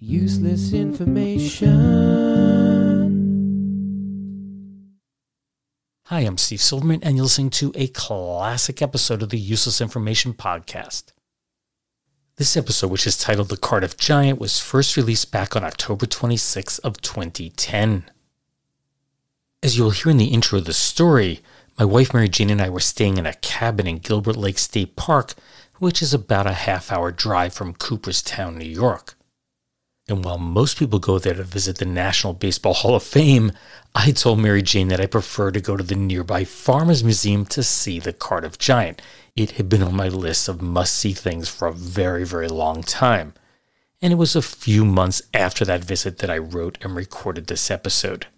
Useless information. Hi, I'm Steve Silverman, and you're listening to a classic episode of the Useless Information Podcast. This episode, which is titled The Cardiff Giant, was first released back on October 26th of 2010. As you will hear in the intro of the story, my wife Mary Jane and I were staying in a cabin in Gilbert Lake State Park, which is about a half hour drive from Cooperstown, New York. And while most people go there to visit the National Baseball Hall of Fame, I told Mary Jane that I prefer to go to the nearby Farmers Museum to see the Cardiff Giant. It had been on my list of must see things for a very, very long time. And it was a few months after that visit that I wrote and recorded this episode.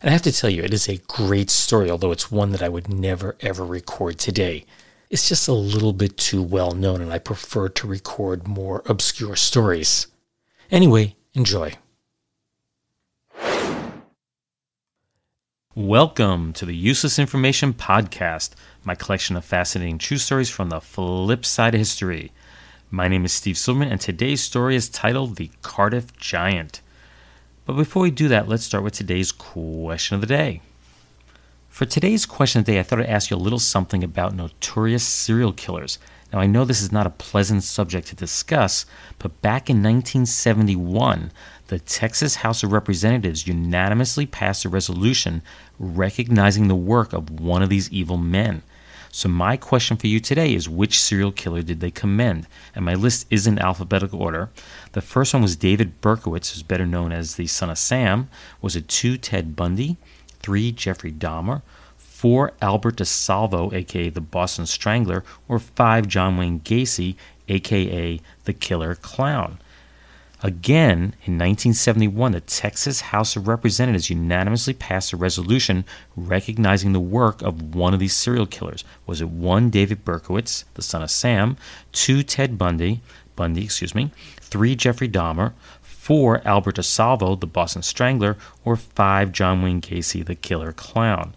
And I have to tell you, it is a great story, although it's one that I would never ever record today. It's just a little bit too well known, and I prefer to record more obscure stories. Anyway, enjoy. Welcome to the Useless Information Podcast, my collection of fascinating true stories from the flip side of history. My name is Steve Silverman, and today's story is titled The Cardiff Giant. But before we do that, let's start with today's question of the day. For today's question of the day, I thought I'd ask you a little something about notorious serial killers. Now, I know this is not a pleasant subject to discuss, but back in 1971, the Texas House of Representatives unanimously passed a resolution recognizing the work of one of these evil men. So, my question for you today is which serial killer did they commend? And my list is in alphabetical order. The first one was David Berkowitz, who's better known as the son of Sam. Was it two, Ted Bundy? Three, Jeffrey Dahmer? Four, Albert DeSalvo, aka the Boston Strangler, or five, John Wayne Gacy, aka the Killer Clown. Again, in 1971, the Texas House of Representatives unanimously passed a resolution recognizing the work of one of these serial killers. Was it one, David Berkowitz, the son of Sam, two, Ted Bundy, Bundy, excuse me, three, Jeffrey Dahmer, four, Albert DeSalvo, the Boston Strangler, or five, John Wayne Gacy, the Killer Clown?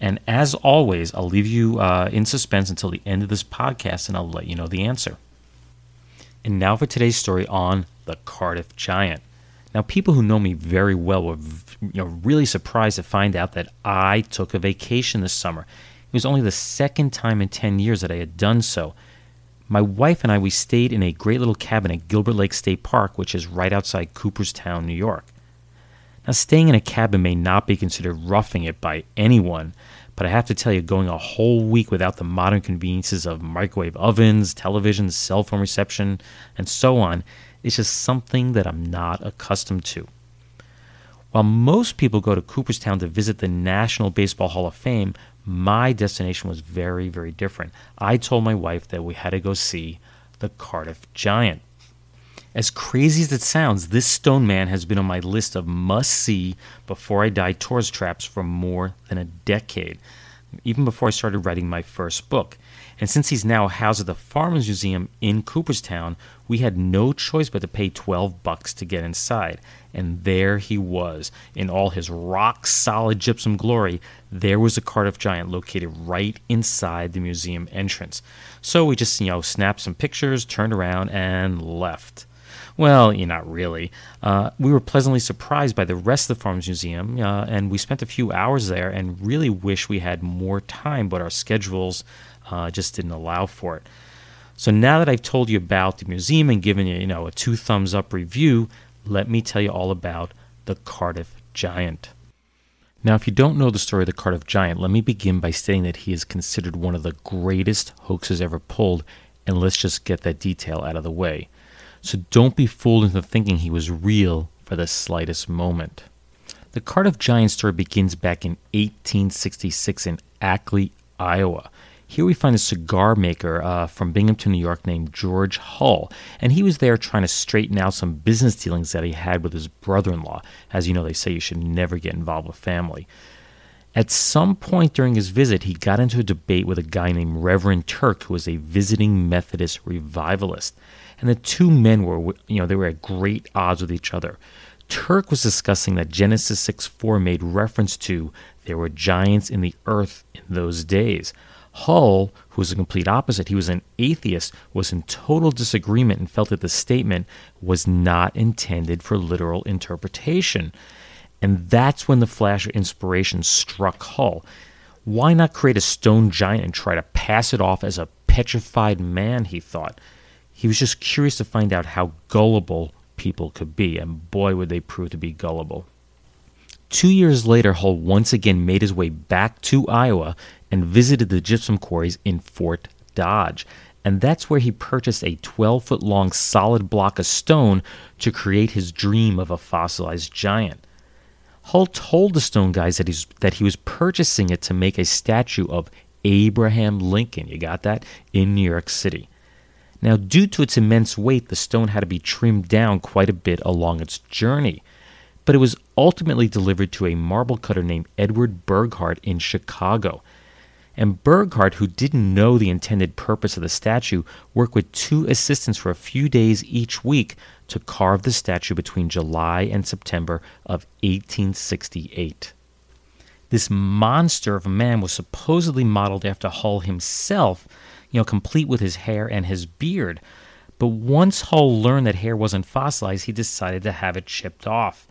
And as always, I'll leave you uh, in suspense until the end of this podcast and I'll let you know the answer. And now for today's story on the Cardiff Giant. Now, people who know me very well were you know, really surprised to find out that I took a vacation this summer. It was only the second time in 10 years that I had done so. My wife and I, we stayed in a great little cabin at Gilbert Lake State Park, which is right outside Cooperstown, New York. Now, staying in a cabin may not be considered roughing it by anyone, but I have to tell you, going a whole week without the modern conveniences of microwave ovens, televisions, cell phone reception, and so on is just something that I'm not accustomed to. While most people go to Cooperstown to visit the National Baseball Hall of Fame, my destination was very, very different. I told my wife that we had to go see the Cardiff Giant. As crazy as it sounds, this stone man has been on my list of must see before I die tourist traps for more than a decade, even before I started writing my first book. And since he's now housed at the Farmers Museum in Cooperstown, we had no choice but to pay 12 bucks to get inside. And there he was, in all his rock solid gypsum glory. There was a Cardiff Giant located right inside the museum entrance. So we just, you know, snapped some pictures, turned around, and left. Well, not really. Uh, we were pleasantly surprised by the rest of the Farms Museum, uh, and we spent a few hours there and really wish we had more time, but our schedules uh, just didn't allow for it. So now that I've told you about the museum and given you, you know, a two thumbs up review, let me tell you all about the Cardiff Giant. Now, if you don't know the story of the Cardiff Giant, let me begin by stating that he is considered one of the greatest hoaxes ever pulled, and let's just get that detail out of the way. So don't be fooled into thinking he was real for the slightest moment. The Cardiff Giant story begins back in 1866 in Ackley, Iowa. Here we find a cigar maker uh, from Binghamton, New York, named George Hull, and he was there trying to straighten out some business dealings that he had with his brother in law. As you know, they say you should never get involved with family. At some point during his visit, he got into a debate with a guy named Reverend Turk, who was a visiting Methodist revivalist. And the two men were, you know, they were at great odds with each other. Turk was discussing that Genesis 6 4 made reference to there were giants in the earth in those days. Hull, who was the complete opposite, he was an atheist, was in total disagreement and felt that the statement was not intended for literal interpretation. And that's when the flash of inspiration struck Hull. Why not create a stone giant and try to pass it off as a petrified man, he thought. He was just curious to find out how gullible people could be, and boy, would they prove to be gullible. Two years later, Hull once again made his way back to Iowa and visited the gypsum quarries in Fort Dodge. And that's where he purchased a 12 foot long solid block of stone to create his dream of a fossilized giant. Hull told the stone guys that, he's, that he was purchasing it to make a statue of Abraham Lincoln, you got that, in New York City. Now, due to its immense weight, the stone had to be trimmed down quite a bit along its journey but it was ultimately delivered to a marble cutter named Edward Burghardt in Chicago. And Burghardt, who didn't know the intended purpose of the statue, worked with two assistants for a few days each week to carve the statue between July and September of 1868. This monster of a man was supposedly modeled after Hull himself, you know, complete with his hair and his beard. But once Hull learned that hair wasn't fossilized, he decided to have it chipped off.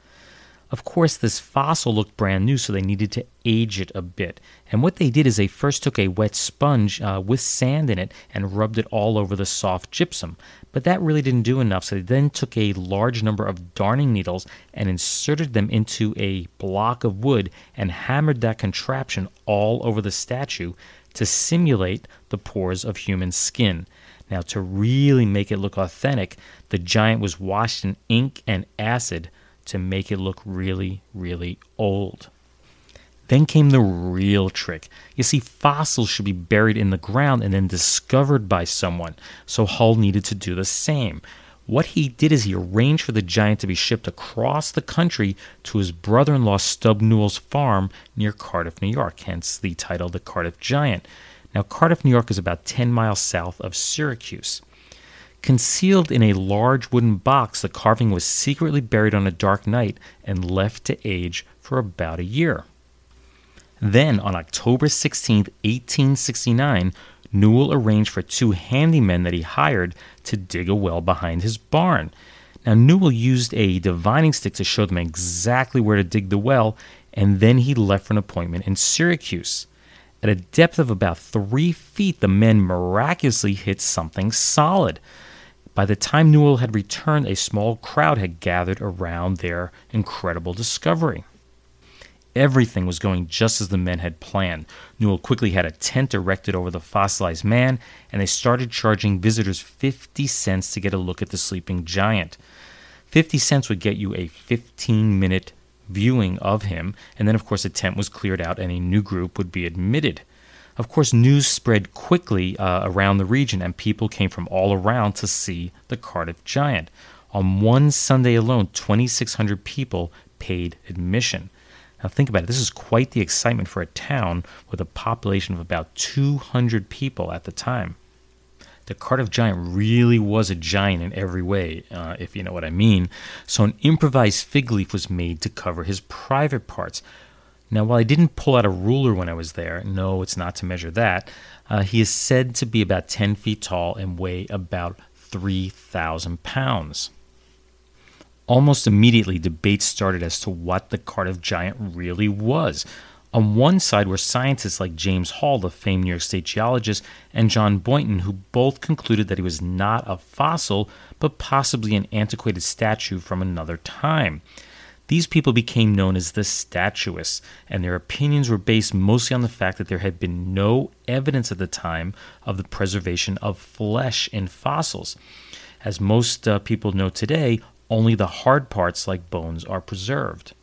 Of course, this fossil looked brand new, so they needed to age it a bit. And what they did is they first took a wet sponge uh, with sand in it and rubbed it all over the soft gypsum. But that really didn't do enough, so they then took a large number of darning needles and inserted them into a block of wood and hammered that contraption all over the statue to simulate the pores of human skin. Now, to really make it look authentic, the giant was washed in ink and acid to make it look really, really old. Then came the real trick. You see, fossils should be buried in the ground and then discovered by someone, so Hull needed to do the same. What he did is he arranged for the giant to be shipped across the country to his brother in law Stub Newell's farm near Cardiff, New York, hence the title The Cardiff Giant. Now, Cardiff, New York is about 10 miles south of Syracuse. Concealed in a large wooden box, the carving was secretly buried on a dark night and left to age for about a year. Then, on October 16, 1869, Newell arranged for two handymen that he hired to dig a well behind his barn. Now, Newell used a divining stick to show them exactly where to dig the well, and then he left for an appointment in Syracuse. At a depth of about three feet, the men miraculously hit something solid. By the time Newell had returned, a small crowd had gathered around their incredible discovery. Everything was going just as the men had planned. Newell quickly had a tent erected over the fossilized man, and they started charging visitors 50 cents to get a look at the sleeping giant. 50 cents would get you a 15 minute viewing of him, and then, of course, the tent was cleared out and a new group would be admitted. Of course, news spread quickly uh, around the region, and people came from all around to see the Cardiff Giant. On one Sunday alone, 2,600 people paid admission. Now, think about it. This is quite the excitement for a town with a population of about 200 people at the time. The Cardiff Giant really was a giant in every way, uh, if you know what I mean. So, an improvised fig leaf was made to cover his private parts. Now, while I didn't pull out a ruler when I was there, no, it's not to measure that, uh, he is said to be about 10 feet tall and weigh about 3,000 pounds. Almost immediately, debates started as to what the Cardiff giant really was. On one side were scientists like James Hall, the famed New York State geologist, and John Boynton, who both concluded that he was not a fossil, but possibly an antiquated statue from another time. These people became known as the statuists, and their opinions were based mostly on the fact that there had been no evidence at the time of the preservation of flesh in fossils. As most uh, people know today, only the hard parts like bones are preserved.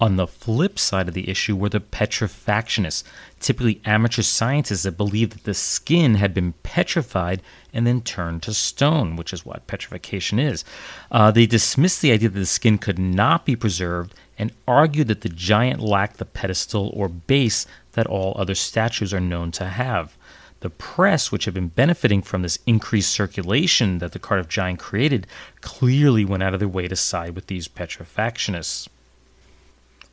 On the flip side of the issue were the petrifactionists, typically amateur scientists that believed that the skin had been petrified and then turned to stone, which is what petrification is. Uh, they dismissed the idea that the skin could not be preserved and argued that the giant lacked the pedestal or base that all other statues are known to have. The press, which had been benefiting from this increased circulation that the Cardiff Giant created, clearly went out of their way to side with these petrifactionists.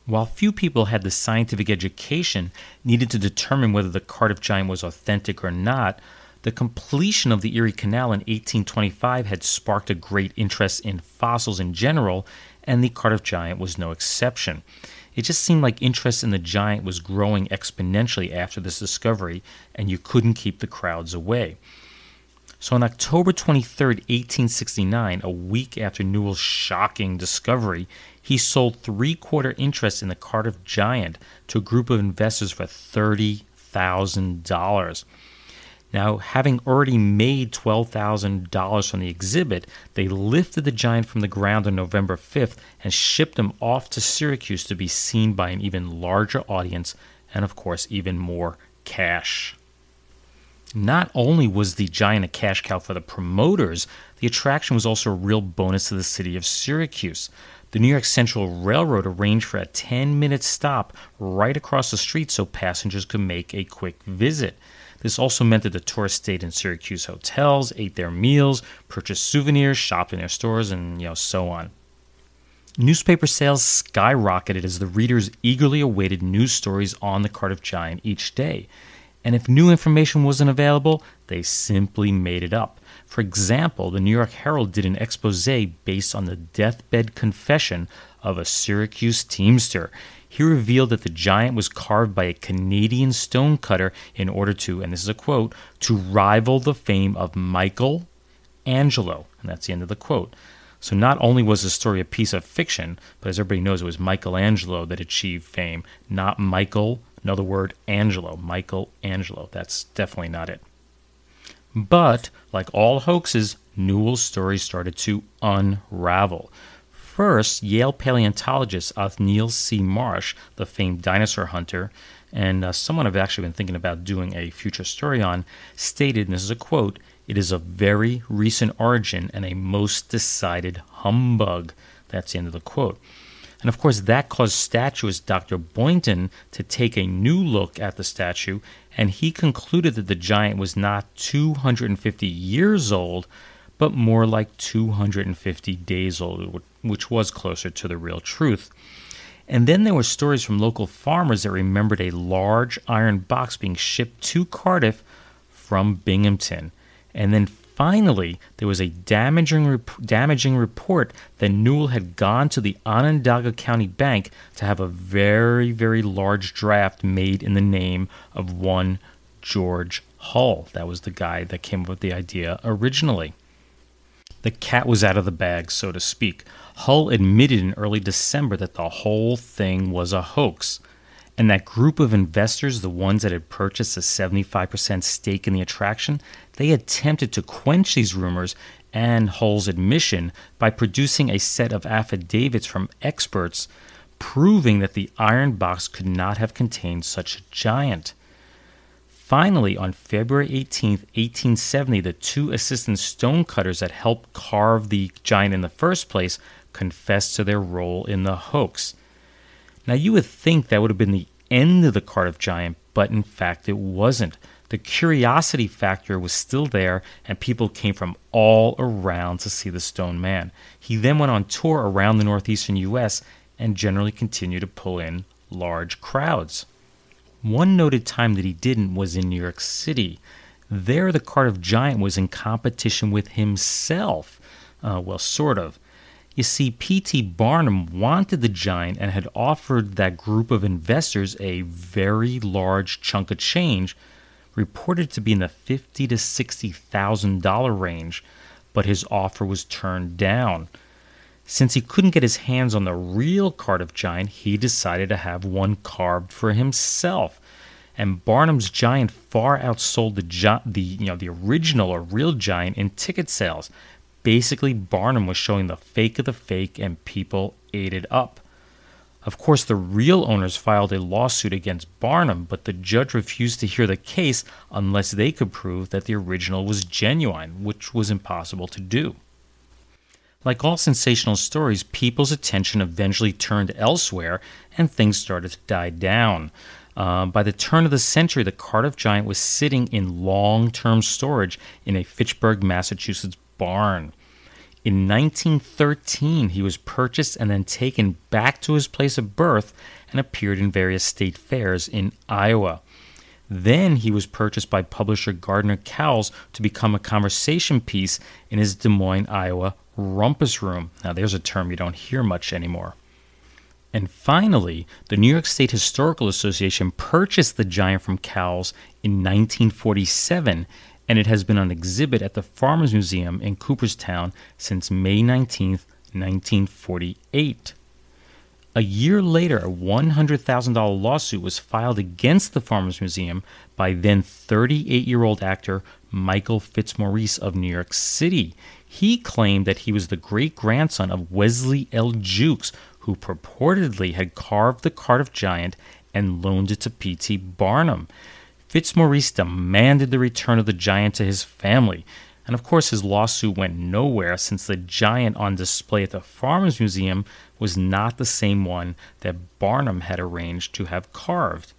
While few people had the scientific education needed to determine whether the Cardiff Giant was authentic or not, the completion of the Erie Canal in 1825 had sparked a great interest in fossils in general, and the Cardiff Giant was no exception. It just seemed like interest in the giant was growing exponentially after this discovery, and you couldn't keep the crowds away. So on October 23, 1869, a week after Newell's shocking discovery, he sold three quarter interest in the Cardiff Giant to a group of investors for $30,000. Now, having already made $12,000 from the exhibit, they lifted the giant from the ground on November 5th and shipped him off to Syracuse to be seen by an even larger audience and, of course, even more cash. Not only was the giant a cash cow for the promoters, the attraction was also a real bonus to the city of Syracuse. The New York Central Railroad arranged for a 10 minute stop right across the street so passengers could make a quick visit. This also meant that the tourists stayed in Syracuse hotels, ate their meals, purchased souvenirs, shopped in their stores, and you know so on. Newspaper sales skyrocketed as the readers eagerly awaited news stories on the Cardiff Giant each day. And if new information wasn't available, they simply made it up. For example, the New York Herald did an expose based on the deathbed confession of a Syracuse teamster. He revealed that the giant was carved by a Canadian stonecutter in order to, and this is a quote, to rival the fame of Michael Angelo. And that's the end of the quote. So not only was the story a piece of fiction, but as everybody knows, it was Michelangelo that achieved fame, not Michael, another word, Angelo. Michael Angelo. That's definitely not it. But, like all hoaxes, Newell's story started to unravel. First, Yale paleontologist Othniel C. Marsh, the famed dinosaur hunter, and uh, someone I've actually been thinking about doing a future story on, stated, and this is a quote, it is of very recent origin and a most decided humbug. That's the end of the quote. And of course, that caused statuist Dr. Boynton to take a new look at the statue, and he concluded that the giant was not 250 years old, but more like 250 days old, which was closer to the real truth. And then there were stories from local farmers that remembered a large iron box being shipped to Cardiff from Binghamton. And then Finally, there was a damaging, rep- damaging report that Newell had gone to the Onondaga County Bank to have a very, very large draft made in the name of one George Hull. That was the guy that came up with the idea originally. The cat was out of the bag, so to speak. Hull admitted in early December that the whole thing was a hoax. And that group of investors, the ones that had purchased a 75% stake in the attraction, they attempted to quench these rumors and Hull's admission by producing a set of affidavits from experts proving that the iron box could not have contained such a giant. Finally, on February 18, 1870, the two assistant stonecutters that helped carve the giant in the first place confessed to their role in the hoax. Now, you would think that would have been the end of the Cardiff Giant, but in fact, it wasn't. The curiosity factor was still there, and people came from all around to see the Stone Man. He then went on tour around the northeastern U.S. and generally continued to pull in large crowds. One noted time that he didn't was in New York City. There, the Cardiff Giant was in competition with himself. Uh, well, sort of. You see, P.T. Barnum wanted the giant and had offered that group of investors a very large chunk of change, reported to be in the fifty to sixty thousand dollar range, but his offer was turned down. Since he couldn't get his hands on the real Cardiff giant, he decided to have one carved for himself. And Barnum's giant far outsold the, gi- the you know the original or real giant in ticket sales. Basically, Barnum was showing the fake of the fake, and people ate it up. Of course, the real owners filed a lawsuit against Barnum, but the judge refused to hear the case unless they could prove that the original was genuine, which was impossible to do. Like all sensational stories, people's attention eventually turned elsewhere and things started to die down. Uh, by the turn of the century, the Cardiff Giant was sitting in long term storage in a Fitchburg, Massachusetts barn. In 1913, he was purchased and then taken back to his place of birth and appeared in various state fairs in Iowa. Then he was purchased by publisher Gardner Cowles to become a conversation piece in his Des Moines, Iowa rumpus room. Now, there's a term you don't hear much anymore. And finally, the New York State Historical Association purchased the giant from Cowles in 1947, and it has been on exhibit at the Farmers Museum in Cooperstown since May 19, 1948. A year later, a $100,000 lawsuit was filed against the Farmers Museum by then 38 year old actor Michael Fitzmaurice of New York City. He claimed that he was the great grandson of Wesley L. Jukes, who purportedly had carved the Cardiff giant and loaned it to P.T. Barnum. Fitzmaurice demanded the return of the giant to his family. And of course, his lawsuit went nowhere since the giant on display at the Farmers Museum was not the same one that Barnum had arranged to have carved.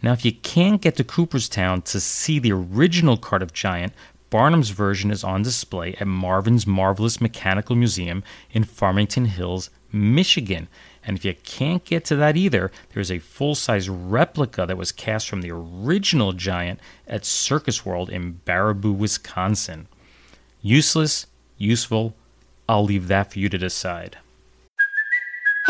Now, if you can't get to Cooperstown to see the original Cardiff Giant, Barnum's version is on display at Marvin's Marvelous Mechanical Museum in Farmington Hills, Michigan. And if you can't get to that either, there's a full size replica that was cast from the original giant at Circus World in Baraboo, Wisconsin. Useless, useful, I'll leave that for you to decide.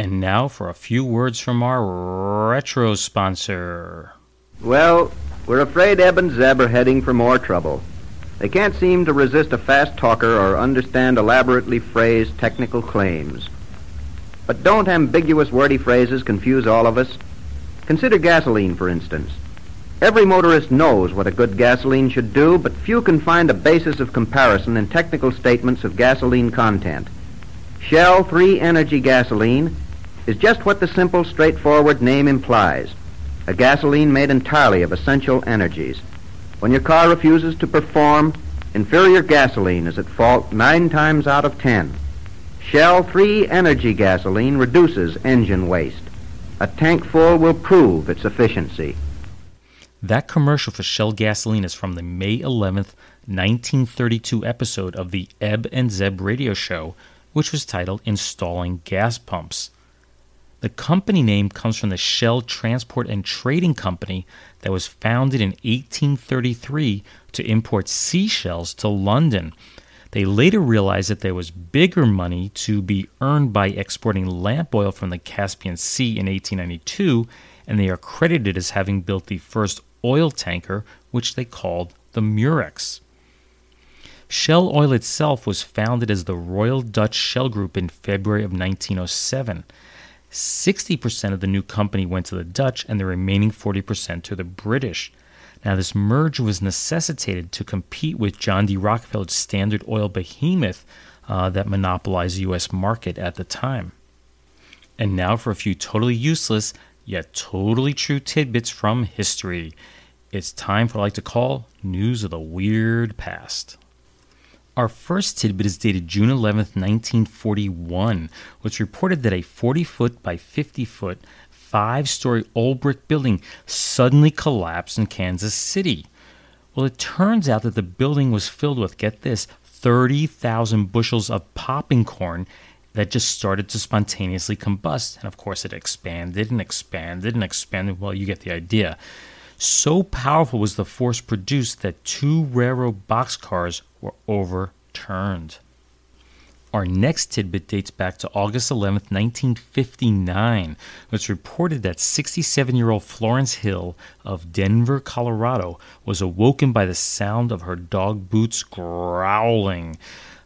And now for a few words from our retro sponsor. Well, we're afraid Eb and Zeb are heading for more trouble. They can't seem to resist a fast talker or understand elaborately phrased technical claims. But don't ambiguous wordy phrases confuse all of us? Consider gasoline, for instance. Every motorist knows what a good gasoline should do, but few can find a basis of comparison in technical statements of gasoline content. Shell 3 Energy gasoline is just what the simple, straightforward name implies a gasoline made entirely of essential energies. When your car refuses to perform, inferior gasoline is at fault nine times out of ten. Shell 3 Energy gasoline reduces engine waste. A tank full will prove its efficiency. That commercial for Shell gasoline is from the May 11th, 1932 episode of the Eb and Zeb radio show, which was titled Installing Gas Pumps. The company name comes from the Shell Transport and Trading Company that was founded in 1833 to import seashells to London. They later realized that there was bigger money to be earned by exporting lamp oil from the Caspian Sea in 1892, and they are credited as having built the first oil tanker, which they called the Murex. Shell Oil itself was founded as the Royal Dutch Shell Group in February of 1907. 60% of the new company went to the Dutch and the remaining 40% to the British. Now, this merge was necessitated to compete with John D. Rockefeller's Standard Oil behemoth uh, that monopolized the U.S. market at the time. And now for a few totally useless yet totally true tidbits from history. It's time for what I like to call News of the Weird Past. Our first tidbit is dated June 11, 1941, which reported that a 40 foot by 50 foot five story old brick building suddenly collapsed in Kansas City. Well, it turns out that the building was filled with, get this, 30,000 bushels of popping corn that just started to spontaneously combust. And of course, it expanded and expanded and expanded. Well, you get the idea. So powerful was the force produced that two railroad boxcars were overturned. Our next tidbit dates back to August 11, 1959. It's reported that 67 year old Florence Hill of Denver, Colorado, was awoken by the sound of her dog Boots growling.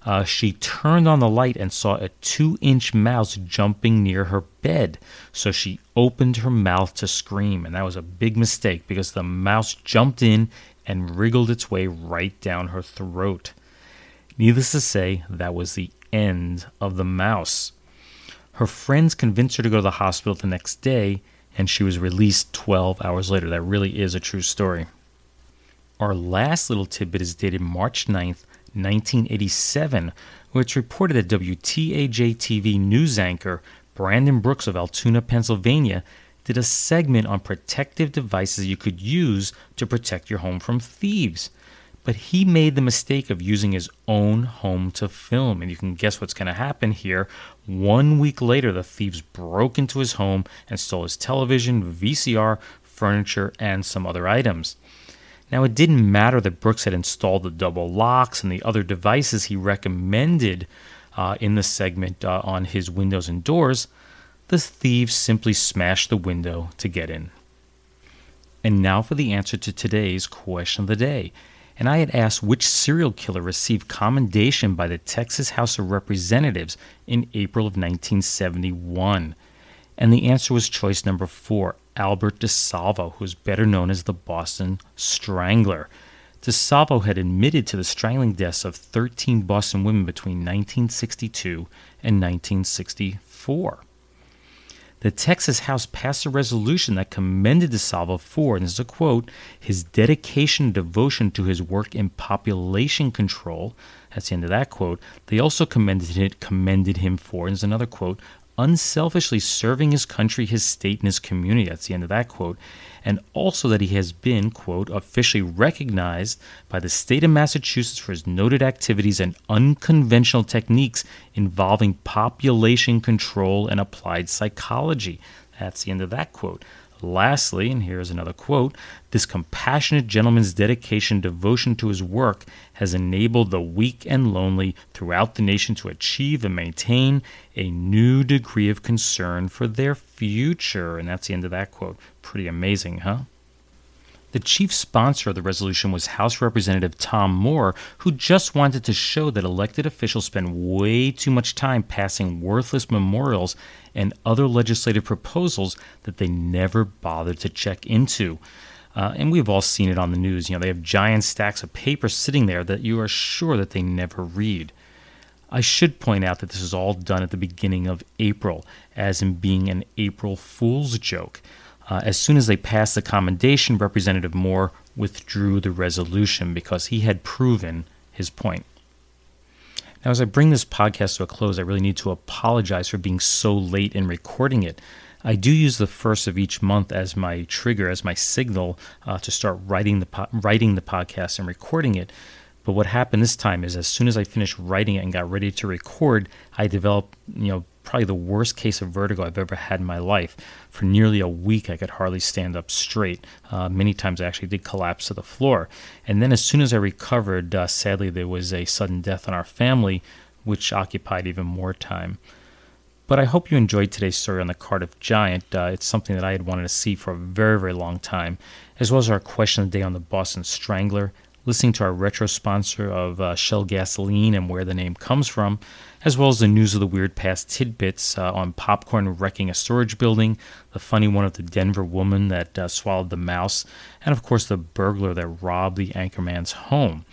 Uh, she turned on the light and saw a two inch mouse jumping near her bed. So she opened her mouth to scream, and that was a big mistake because the mouse jumped in and wriggled its way right down her throat. Needless to say, that was the end of the mouse. Her friends convinced her to go to the hospital the next day, and she was released 12 hours later. That really is a true story. Our last little tidbit is dated March 9th, 1987, which reported that WTAJ TV news anchor Brandon Brooks of Altoona, Pennsylvania, did a segment on protective devices you could use to protect your home from thieves but he made the mistake of using his own home to film. And you can guess what's going to happen here. One week later, the thieves broke into his home and stole his television, VCR, furniture, and some other items. Now, it didn't matter that Brooks had installed the double locks and the other devices he recommended uh, in the segment uh, on his windows and doors. The thieves simply smashed the window to get in. And now for the answer to today's question of the day and I had asked which serial killer received commendation by the Texas House of Representatives in April of 1971. And the answer was choice number four, Albert DeSalvo, who is better known as the Boston Strangler. DeSalvo had admitted to the strangling deaths of 13 Boston women between 1962 and 1964 the Texas House passed a resolution that commended DeSalvo for, and this is a quote, his dedication and devotion to his work in population control. That's the end of that quote. They also commended, commended him for, and there's another quote, unselfishly serving his country, his state, and his community. That's the end of that quote. And also that he has been, quote, officially recognized by the state of Massachusetts for his noted activities and unconventional techniques involving population control and applied psychology. That's the end of that quote. Lastly, and here's another quote this compassionate gentleman's dedication devotion to his work has enabled the weak and lonely throughout the nation to achieve and maintain a new degree of concern for their future. And that's the end of that quote. Pretty amazing, huh? The chief sponsor of the resolution was House Representative Tom Moore, who just wanted to show that elected officials spend way too much time passing worthless memorials and other legislative proposals that they never bothered to check into. Uh, and we've all seen it on the news. You know, they have giant stacks of paper sitting there that you are sure that they never read. I should point out that this is all done at the beginning of April, as in being an April Fool's joke. Uh, as soon as they passed the commendation, Representative Moore withdrew the resolution because he had proven his point. Now, as I bring this podcast to a close, I really need to apologize for being so late in recording it. I do use the first of each month as my trigger, as my signal uh, to start writing the po- writing the podcast and recording it. But what happened this time is, as soon as I finished writing it and got ready to record, I developed, you know, probably the worst case of vertigo I've ever had in my life. For nearly a week, I could hardly stand up straight. Uh, many times I actually did collapse to the floor. And then, as soon as I recovered, uh, sadly, there was a sudden death in our family, which occupied even more time. But I hope you enjoyed today's story on the Cardiff Giant. Uh, it's something that I had wanted to see for a very, very long time, as well as our question of the day on the Boston Strangler, listening to our retro sponsor of uh, Shell Gasoline and where the name comes from, as well as the news of the weird past tidbits uh, on popcorn wrecking a storage building, the funny one of the Denver woman that uh, swallowed the mouse, and of course the burglar that robbed the anchorman's home.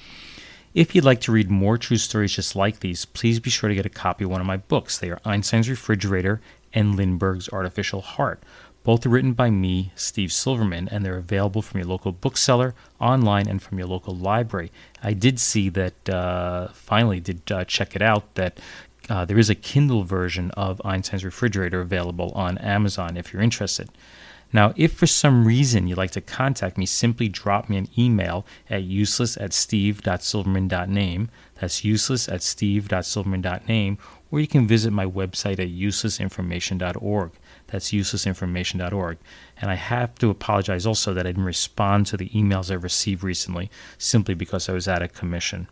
If you'd like to read more true stories just like these, please be sure to get a copy of one of my books. They are Einstein's Refrigerator and Lindbergh's Artificial Heart. Both written by me, Steve Silverman, and they're available from your local bookseller, online, and from your local library. I did see that, uh, finally, did uh, check it out, that uh, there is a Kindle version of Einstein's Refrigerator available on Amazon if you're interested. Now, if for some reason you'd like to contact me, simply drop me an email at useless at steve.silverman.name. That's useless at steve.silverman.name, or you can visit my website at uselessinformation.org. That's uselessinformation.org. And I have to apologize also that I didn't respond to the emails I received recently simply because I was out of commission.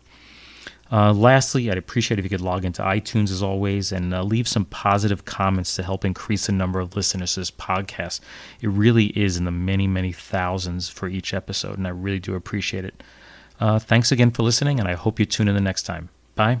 Uh, lastly, I'd appreciate if you could log into iTunes as always and uh, leave some positive comments to help increase the number of listeners to this podcast. It really is in the many, many thousands for each episode, and I really do appreciate it. Uh, thanks again for listening, and I hope you tune in the next time. Bye.